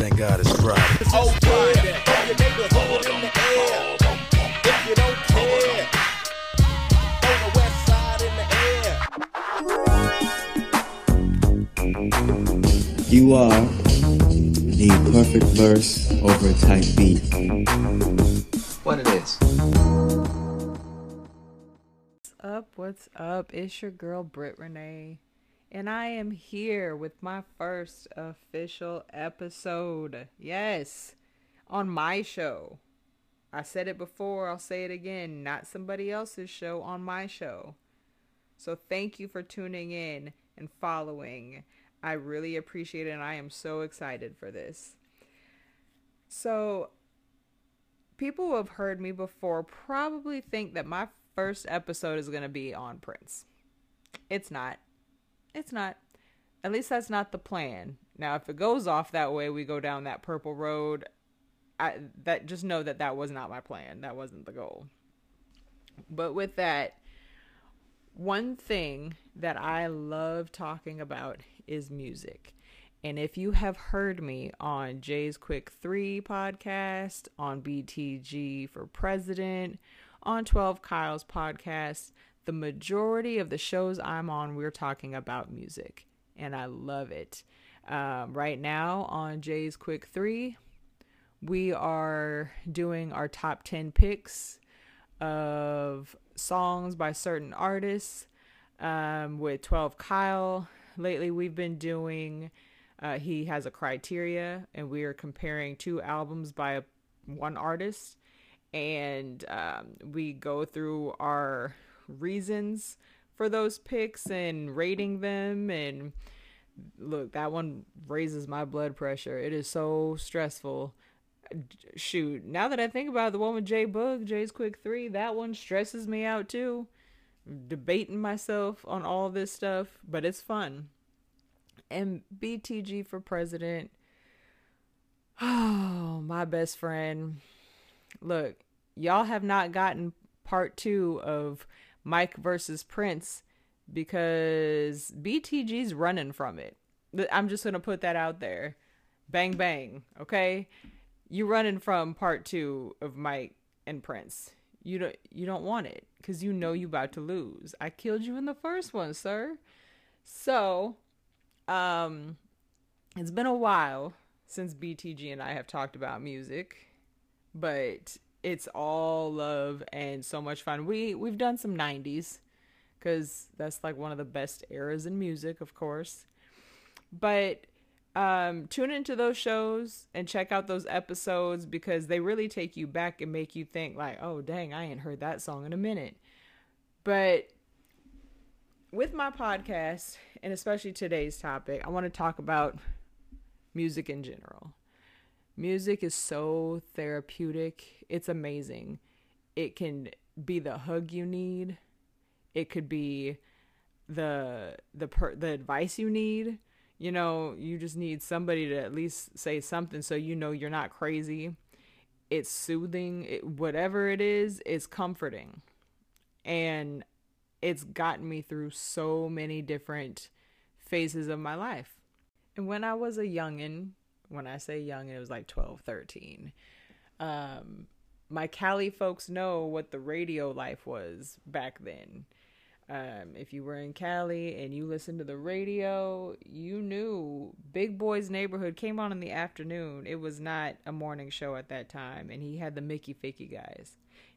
Thank God it's Friday. Oh, Friday. Your neighborhood in the air. If you don't care, throw the west side in the air. You are the perfect verse over a tight beat. What it is. What's up? What's up? It's your girl Britt Renee, and I am here with my first official episode. Yes, on my show. I said it before, I'll say it again. Not somebody else's show, on my show. So thank you for tuning in and following. I really appreciate it, and I am so excited for this. So, people who have heard me before probably think that my first episode is going to be on Prince. It's not. It's not. At least that's not the plan. Now, if it goes off that way, we go down that purple road. I that just know that that was not my plan. That wasn't the goal. But with that, one thing that I love talking about is music. And if you have heard me on Jay's Quick 3 podcast, on BTG for President, on 12 Kyle's podcast, the majority of the shows I'm on, we're talking about music. And I love it. Um, right now on Jay's Quick 3, we are doing our top 10 picks of songs by certain artists um, with 12 Kyle. Lately, we've been doing, uh, he has a criteria, and we are comparing two albums by one artist. And um, we go through our reasons for those picks and rating them. And look, that one raises my blood pressure. It is so stressful shoot, now that I think about it, the one with Jay Boog, Jay's Quick Three, that one stresses me out too. Debating myself on all this stuff, but it's fun. And BTG for president. Oh, my best friend. Look, y'all have not gotten part two of Mike versus Prince because BTG's running from it. I'm just going to put that out there. Bang, bang. Okay you running from part two of Mike and Prince. You don't you don't want it because you know you about to lose. I killed you in the first one, sir. So, um, it's been a while since BTG and I have talked about music, but it's all love and so much fun. We we've done some '90s because that's like one of the best eras in music, of course. But um, tune into those shows and check out those episodes because they really take you back and make you think like, oh dang, I ain't heard that song in a minute. But with my podcast and especially today's topic, I want to talk about music in general. Music is so therapeutic. It's amazing. It can be the hug you need. It could be the the per, the advice you need you know, you just need somebody to at least say something so you know you're not crazy. It's soothing. It, whatever it is, it's comforting. And it's gotten me through so many different phases of my life. And when I was a youngin', when I say young, it was like 12, 13. Um, my Cali folks know what the radio life was back then. Um, if you were in Cali and you listened to the radio, you knew Big Boy's Neighborhood came on in the afternoon. It was not a morning show at that time, and he had the Mickey Ficky guys.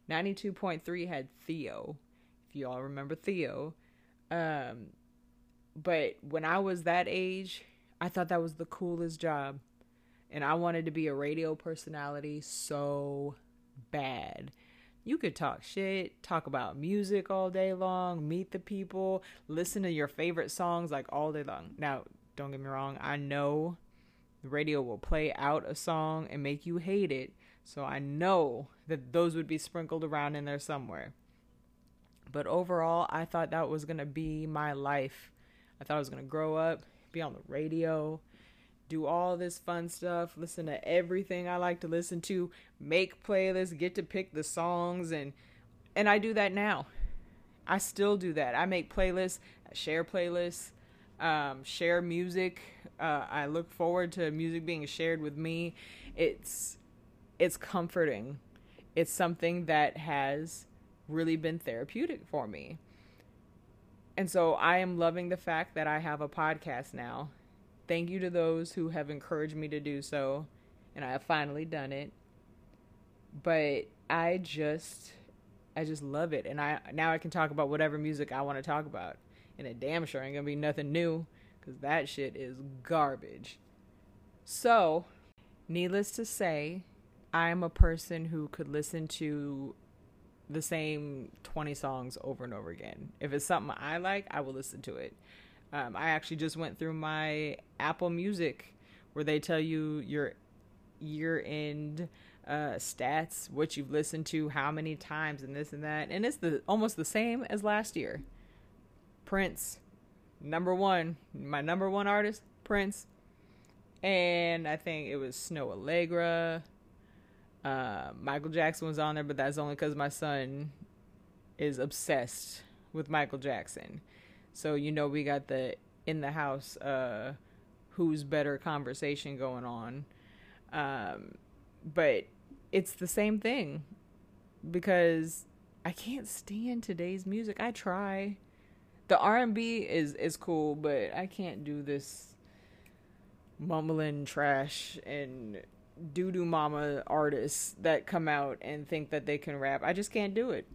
92.3 had Theo, if you all remember Theo. Um, but when I was that age, I thought that was the coolest job. And I wanted to be a radio personality so bad you could talk shit, talk about music all day long, meet the people, listen to your favorite songs like all day long. Now, don't get me wrong, I know the radio will play out a song and make you hate it. So I know that those would be sprinkled around in there somewhere. But overall, I thought that was going to be my life. I thought I was going to grow up, be on the radio, do all this fun stuff, listen to everything I like to listen to, make playlists, get to pick the songs and and I do that now. I still do that. I make playlists, share playlists. um, share music. Uh, I look forward to music being shared with me. It's it's comforting. It's something that has really been therapeutic for me. And so I am loving the fact that I have a podcast now. Thank you to those who have encouraged me to do so, and I have finally done it. But I just I just love it and I now I can talk about whatever music I want to talk about. And it damn sure ain't going to be nothing new cuz that shit is garbage. So, needless to say, I'm a person who could listen to the same 20 songs over and over again. If it's something I like, I will listen to it. Um, I actually just went through my Apple Music where they tell you your year end uh, stats, what you've listened to, how many times, and this and that. And it's the almost the same as last year. Prince, number one, my number one artist, Prince. And I think it was Snoh Aalegra, uh, Michael Jackson was on there, but that's only because my son is obsessed with Michael Jackson. So you know we got the in the house uh, who's better conversation going on. Um, but it's the same thing because I can't stand today's music. I try. The R&B is is cool, but I can't do this mumbling trash and doo doo mama artists that come out and think that they can rap. I just can't do it.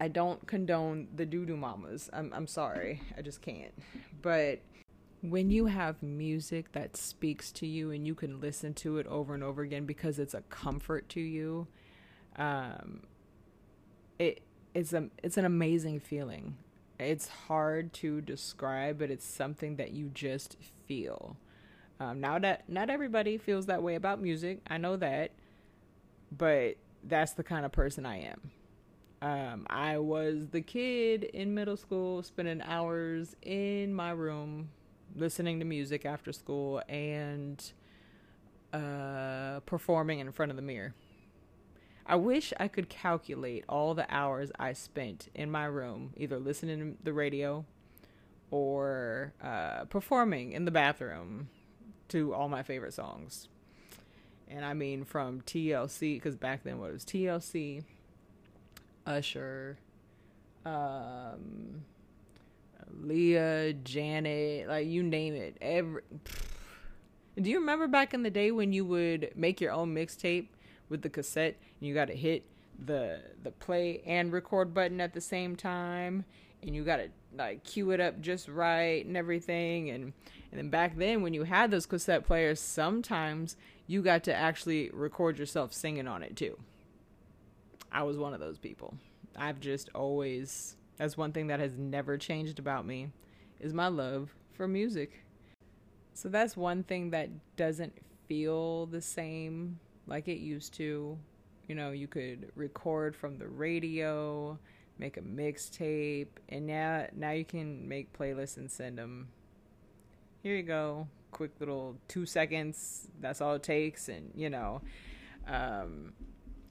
I don't condone the doo doo mamas. I'm I'm sorry. I just can't. But when you have music that speaks to you and you can listen to it over and over again because it's a comfort to you, um, it it's a it's an amazing feeling. It's hard to describe, but it's something that you just feel. Um, now that not everybody feels that way about music, I know that, but that's the kind of person I am. Um, I was the kid in middle school spending hours in my room listening to music after school and uh, performing in front of the mirror. I wish I could calculate all the hours I spent in my room, either listening to the radio or uh, performing in the bathroom to all my favorite songs. And I mean from TLC, because back then what was TLC, Usher, um, Leah, Janet, like you name it. Every. Do you remember back in the day when you would make your own mixtape with the cassette and you got to hit the the play and record button at the same time and you got to like cue it up just right and everything and and then back then when you had those cassette players sometimes you got to actually record yourself singing on it too i was one of those people i've just always that's one thing that has never changed about me is my love for music so that's one thing that doesn't feel the same like it used to you know you could record from the radio make a mixtape, and now now you can make playlists and send them. Here you go, quick little two seconds. That's all it takes, and you know, um,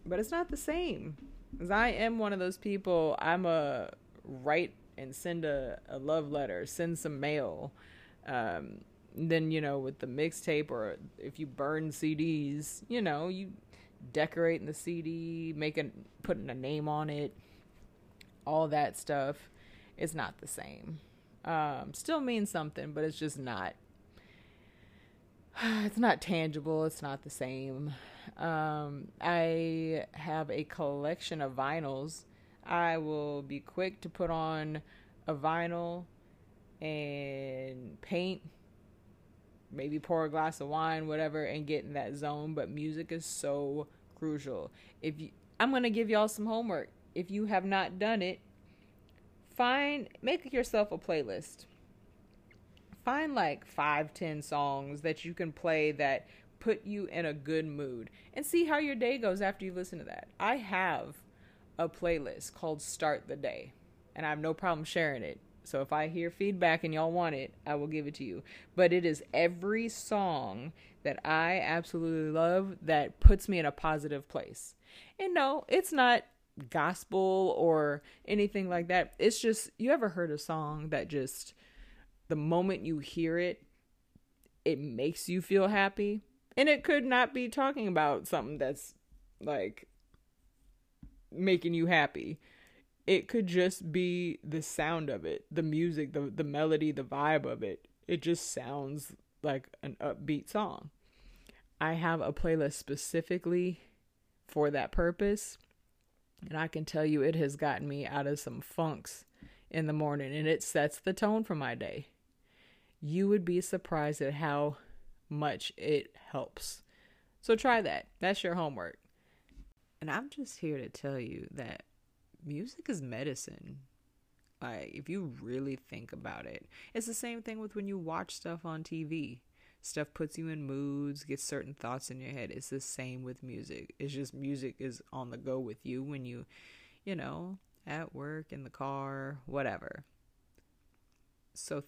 but it's not the same. Cause I am one of those people. I'm a write and send a, a love letter, send some mail. Um, then you know with the mixtape or if you burn CDs, you know you decorating the CD, making putting a name on it, all that stuff is not the same. Um, still means something, but it's just not. It's not tangible. It's not the same. Um, I have a collection of vinyls. I will be quick to put on a vinyl and paint, maybe pour a glass of wine, whatever, and get in that zone. But music is so crucial. If you, I'm gonna give y'all some homework if you have not done it, find make yourself a playlist. Find like five, ten songs that you can play that put you in a good mood and see how your day goes after you listen to that. I have a playlist called Start the Day, and I have no problem sharing it. So if I hear feedback and y'all want it, I will give it to you. But it is every song that I absolutely love that puts me in a positive place. And no, it's not gospel or anything like that. It's just you ever heard a song that just the moment you hear it, it makes you feel happy. And it could not be talking about something that's like making you happy. It could just be the sound of it, the music, the the melody, the vibe of it. It just sounds like an upbeat song. I have a playlist specifically for that purpose. And I can tell you it has gotten me out of some funks in the morning and it sets the tone for my day. You would be surprised at how much it helps. So try that. That's your homework. And I'm just here to tell you that music is medicine. Like, if you really think about it, it's the same thing with when you watch stuff on TV. Stuff puts you in moods, gets certain thoughts in your head. It's the same with music. It's just music is on the go with you when you, you know, at work, in the car, whatever. So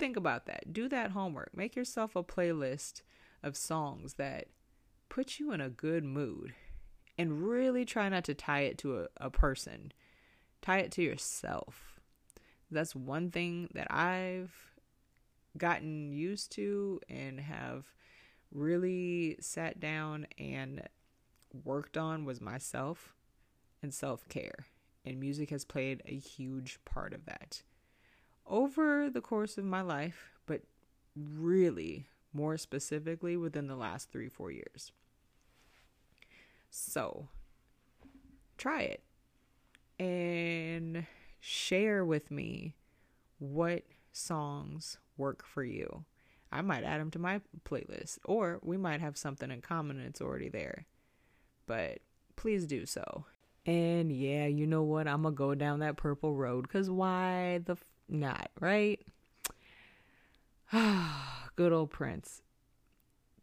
think about that. Do that homework. Make yourself a playlist of songs that put you in a good mood and really try not to tie it to a, a person. Tie it to yourself. That's one thing that I've gotten used to and have really sat down and worked on was myself and self care. And music has played a huge part of that over the course of my life, but really more specifically within the last three, four years. So try it and share with me what songs work for you. I might add them to my playlist, or we might have something in common and it's already there. But please do so. And yeah, you know what? I'm gonna go down that purple road because why the not, right? Good old Prince.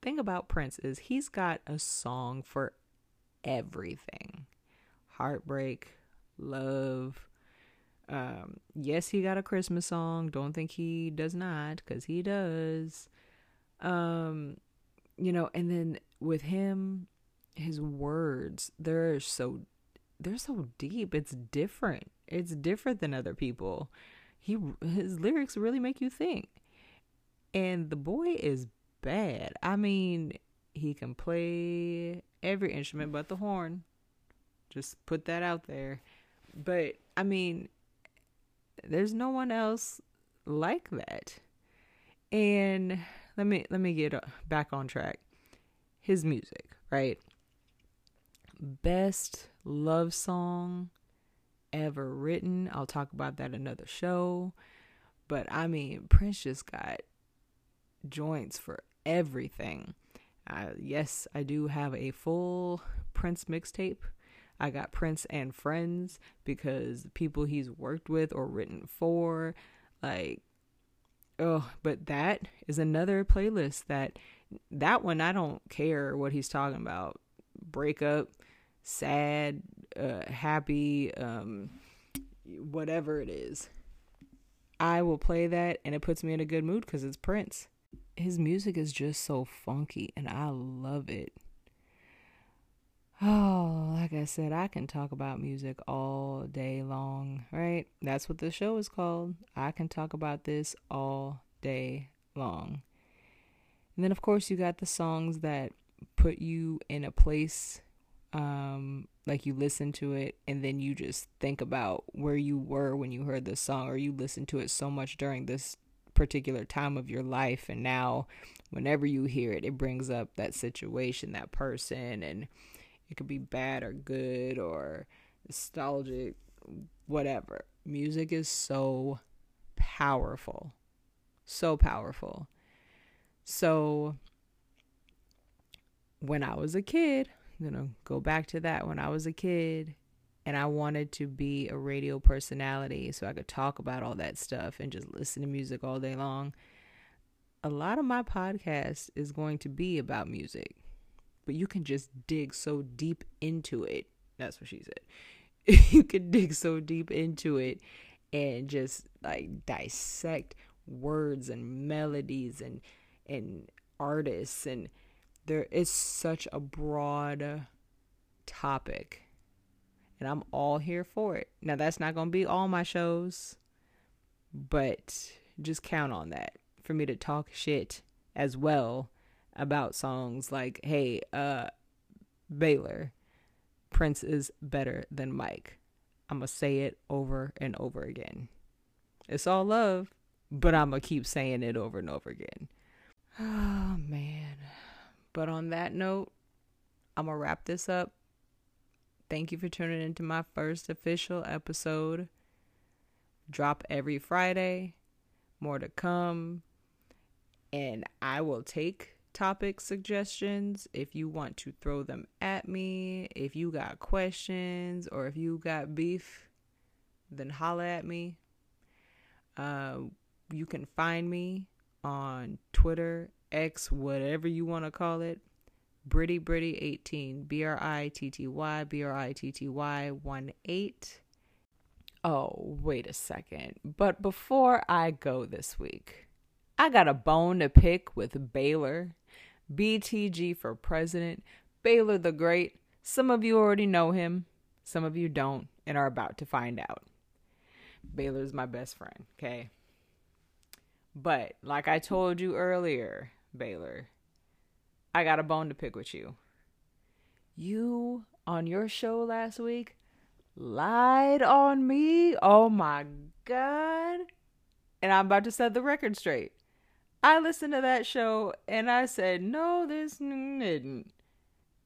Thing about Prince is he's got a song for everything heartbreak, love. Um, yes, he got a Christmas song. Don't think he does not, because he does. Um, you know, and then with him, his words, they're so they're so deep. It's different. It's different than other people. He his lyrics really make you think. And the boy is bad. I mean, he can play every instrument but the horn. Just put that out there. But I mean, there's no one else like that. And let me let me get back on track. His music, right? Best love song ever written. I'll talk about that another show. But I mean, Prince just got joints for everything. Uh, yes, I do have a full Prince mixtape. I got Prince and Friends because people he's worked with or written for, like, oh, but that is another playlist that that one I don't care what he's talking about. Breakup, sad, uh, happy, um, whatever it is. I will play that and it puts me in a good mood because it's Prince his music is just so funky and I love it. Oh, like I said, I can talk about music all day long, right? That's what the show is called. I can talk about this all day long. And then, of course, you got the songs that put you in a place, um, like you listen to it and then you just think about where you were when you heard the song, or you listen to it so much during this particular time of your life and now whenever you hear it it brings up that situation that person and it could be bad or good or nostalgic whatever. Music is so powerful. So powerful. So when i was a kid i'm gonna go back to that when i was a kid and I wanted to be a radio personality so I could talk about all that stuff and just listen to music all day long. A lot of my podcast is going to be about music, but you can just dig so deep into it. That's what she said. you can dig so deep into it and just like dissect words and melodies and and artists and there is such a broad topic and I'm all here for it. Now that's not going to be all my shows, but Just count on that for me to talk shit as well about songs like, hey, uh, Baylor, Prince is better than Mike. I'm going to say it over and over again. It's all love, but I'm going to keep saying it over and over again. Oh, man. But on that note, I'm going to wrap this up. Thank you for tuning into my first official episode. Drop every Friday. More to come. And I will take topic suggestions if you want to throw them at me. If you got questions or if you got beef, then holla at me. Uh, you can find me on Twitter, X, whatever you want to call it. Britty Britty 18. B R I T T Y B R I T T Y 1 8. Oh, wait a second. But before I go this week, I got a bone to pick with Baylor. BTG for president. Baylor the Great. Some of you already know him, some of you don't, and are about to find out. Baylor's my best friend, okay? But like I told you earlier, Baylor, I got a bone to pick with you. You on your show last week lied on me. Oh my god. And I'm about to set the record straight. I listened to that show and I said, "No, this didn't."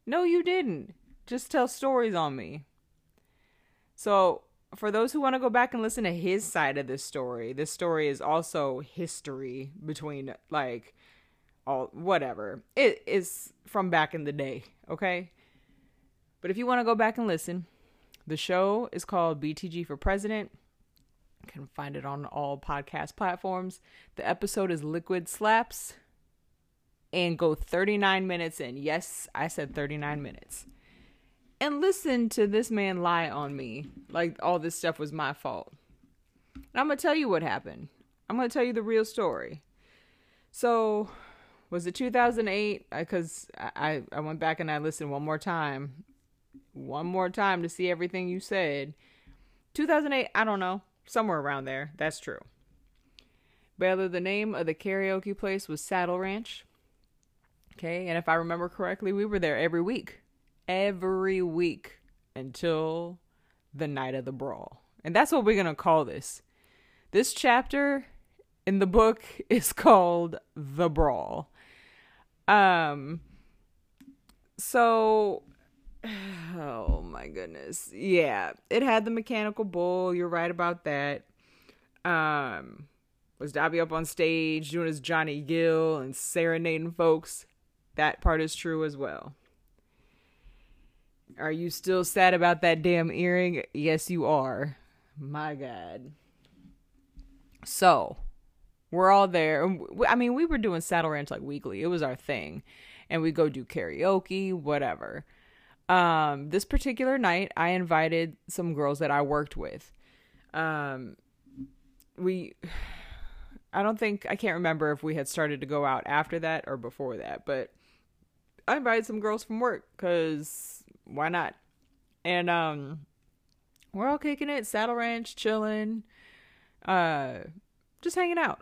No, you didn't. Just tell stories on me. So, for those who want to go back and listen to his side of this story, this story is also history between like all whatever. It is from back in the day, okay? But if you want to go back and listen, the show is called BTG for President. You can find it on all podcast platforms. The episode is Liquid Slaps and go 39 minutes in. Yes, I said 39 minutes. And listen to this man lie on me like all this stuff was my fault. And I'm going to tell you what happened. I'm going to tell you the real story. So, was it 2008? Because I, I went back and I listened one more time. One more time to see everything you said. 2008, I don't know. Somewhere around there. That's true. Baylor, the name of the karaoke place was Saddle Ranch. Okay, and if I remember correctly, we were there every week. Every week until the night of the brawl. And that's what we're going to call this. This chapter in the book is called The Brawl. Um so oh my goodness. Yeah, it had the mechanical bull. You're right about that. Um was Dobby up on stage doing his Johnny Gill and serenading folks? That part is true as well. Are you still sad about that damn earring? Yes, you are. My God. So, we're all there. I mean, we were doing Saddle Ranch like weekly. It was our thing. And we go do karaoke, whatever. Um, this particular night, I invited some girls that I worked with. Um, we, I don't think, I can't remember if we had started to go out after that or before that, but I invited some girls from work because why not? And, um, we're all kicking it, Saddle Ranch, chilling, uh, just hanging out.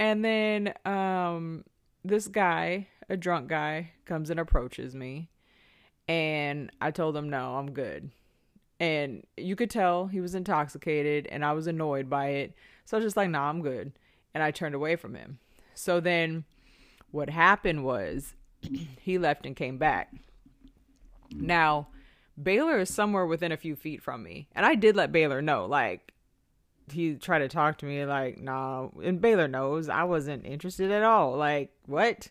And then um this guy, a drunk guy, comes and approaches me. And I told him, no, I'm good. And you could tell he was intoxicated and I was annoyed by it. So I was just like, nah, I'm good. And I turned away from him. So then what happened was he left and came back. Now, Baylor is somewhere within a few feet from me. And I did let Baylor know, like, he tried to talk to me like, nah, and Baylor knows I wasn't interested at all. Like, what?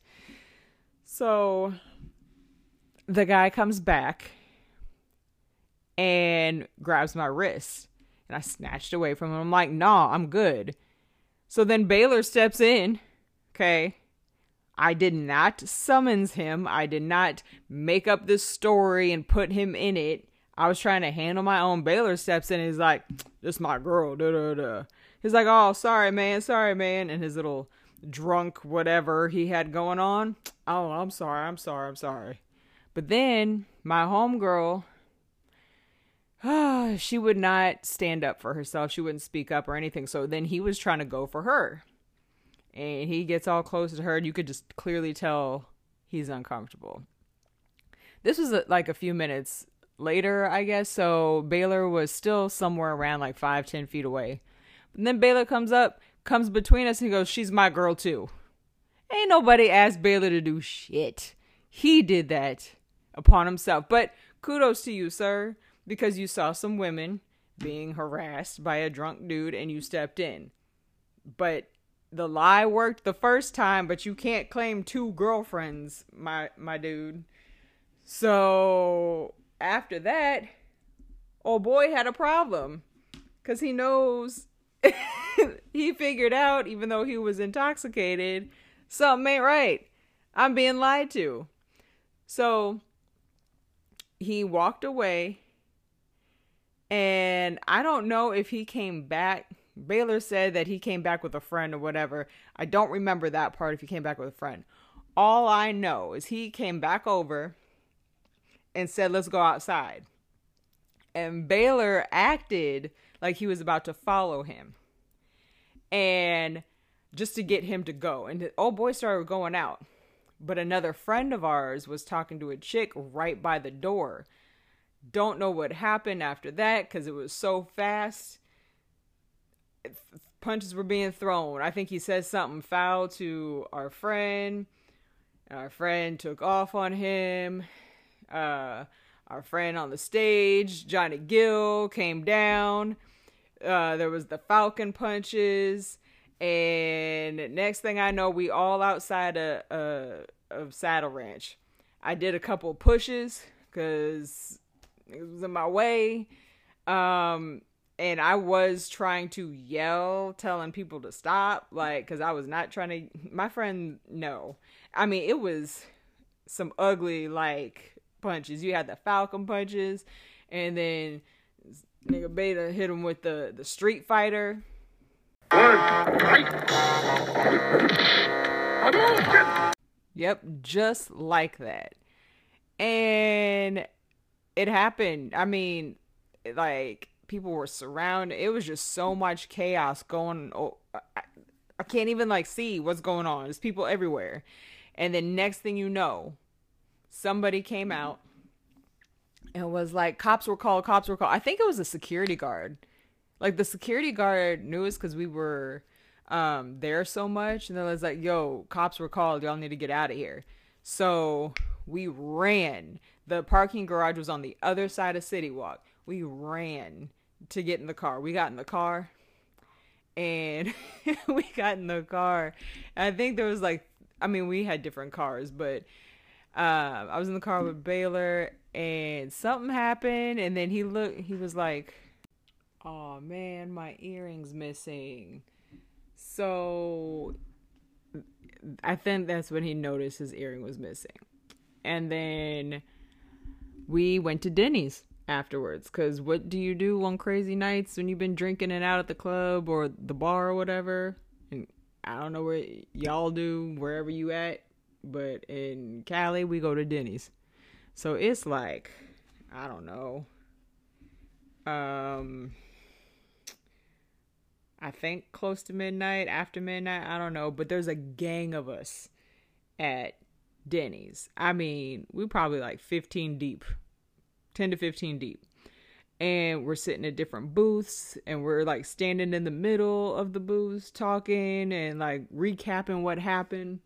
So the guy comes back and grabs my wrist. And I snatched away from him. I'm like, nah, I'm good. So then Baylor steps in. Okay. I did not summons him. I did not make up this story and put him in it. I was trying to handle my own. Baylor steps and he's like, This my girl. Da, da, da. He's like, Oh, sorry, man. Sorry, man. And his little drunk whatever he had going on. Oh, I'm sorry. I'm sorry. I'm sorry. But then my homegirl, she would not stand up for herself. She wouldn't speak up or anything. So then he was trying to go for her. and he gets all close to her and you could just clearly tell he's uncomfortable this was uh, like a few minutes later i guess. So baylor was still somewhere around like five ten feet away. And then baylor comes up comes between us and goes she's my girl too. Ain't nobody asked baylor to do shit. He did that upon himself. But kudos to you sir because you saw some women being harassed by a drunk dude and you stepped in. But the lie worked the first time, but you can't claim two girlfriends, my my dude. So after that, old boy had a problem because he knows he figured out, even though he was intoxicated, something ain't right. I'm being lied to. So he walked away, and I don't know if he came back Baylor said that he came back with a friend or whatever. I don't remember that part if he came back with a friend. All I know is he came back over and said, let's go outside. And Baylor acted like he was about to follow him. And just to get him to go. And the old boy started going out. But another friend of ours was talking to a chick right by the door. Don't know what happened after that because it was so fast punches were being thrown. I think he said something foul to our friend. Our friend took off on him. Uh, our friend on the stage, Johnny Gill, came down. Uh, there was the Falcon punches, and next thing I know, we all outside of, uh, of Saddle Ranch. I did a couple pushes because it was in my way. Um, and I was trying to yell, telling people to stop, like, because I was not trying to. My friend, no. I mean, it was some ugly, like, punches. You had the Falcon punches, and then nigga Beta hit him with the, the Street Fighter. Yep, just like that. And it happened. I mean, like, people were surrounded. It was just so much chaos going. Oh, I, I can't even like see what's going on. There's people everywhere, and then next thing you know, somebody came out and was like, "Cops were called. Cops were called." I think it was a security guard. Like the security guard knew us because we were um there so much, and then it was like, "Yo, cops were called. Y'all need to get out of here." So we ran. The parking garage was on the other side of City Walk. We ran to get in the car. We got in the car and we got in the car. I think there was like, I mean, we had different cars, but uh, I was in the car with Baylor and something happened. And then he looked, he was like, oh man, my earring's missing. So I think that's when he noticed his earring was missing. And then we went to Denny's afterwards because what do you do on crazy nights when you've been drinking and out at the club or the bar or whatever and i don't know where y'all do wherever you at but in cali we go to denny's so it's like i don't know um i think close to midnight after midnight i don't know but there's a gang of us at denny's i mean we probably like 15 deep 10 to 15 deep. And we're sitting at different booths and we're like standing in the middle of the booths talking and like recapping what happened.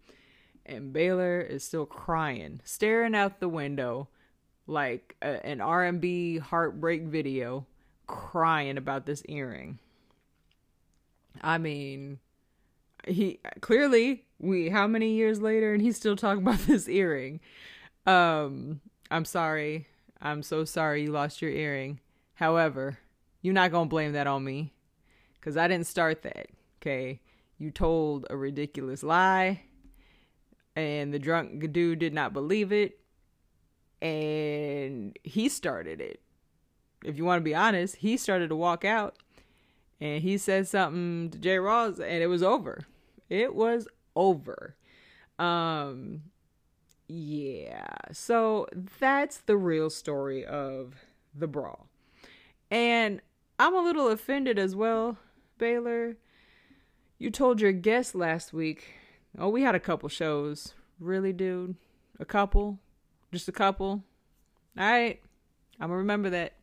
And Baylor is still crying, staring out the window like a, an R&B heartbreak video, crying about this earring. I mean, he clearly we how many years later and he's still talking about this earring. Um I'm sorry. I'm so sorry you lost your earring. However, you're not going to blame that on me because I didn't start that. Okay. You told a ridiculous lie, and the drunk dude did not believe it, and he started it. If you want to be honest, he started to walk out, and he said something to J. Ross, and it was over. It was over. Um, yeah, so that's the real story of the brawl. And I'm a little offended as well, Baylor. You told your guest last week. Oh, we had a couple shows. Really, dude? A couple? Just a couple? All right. I'm going to remember that.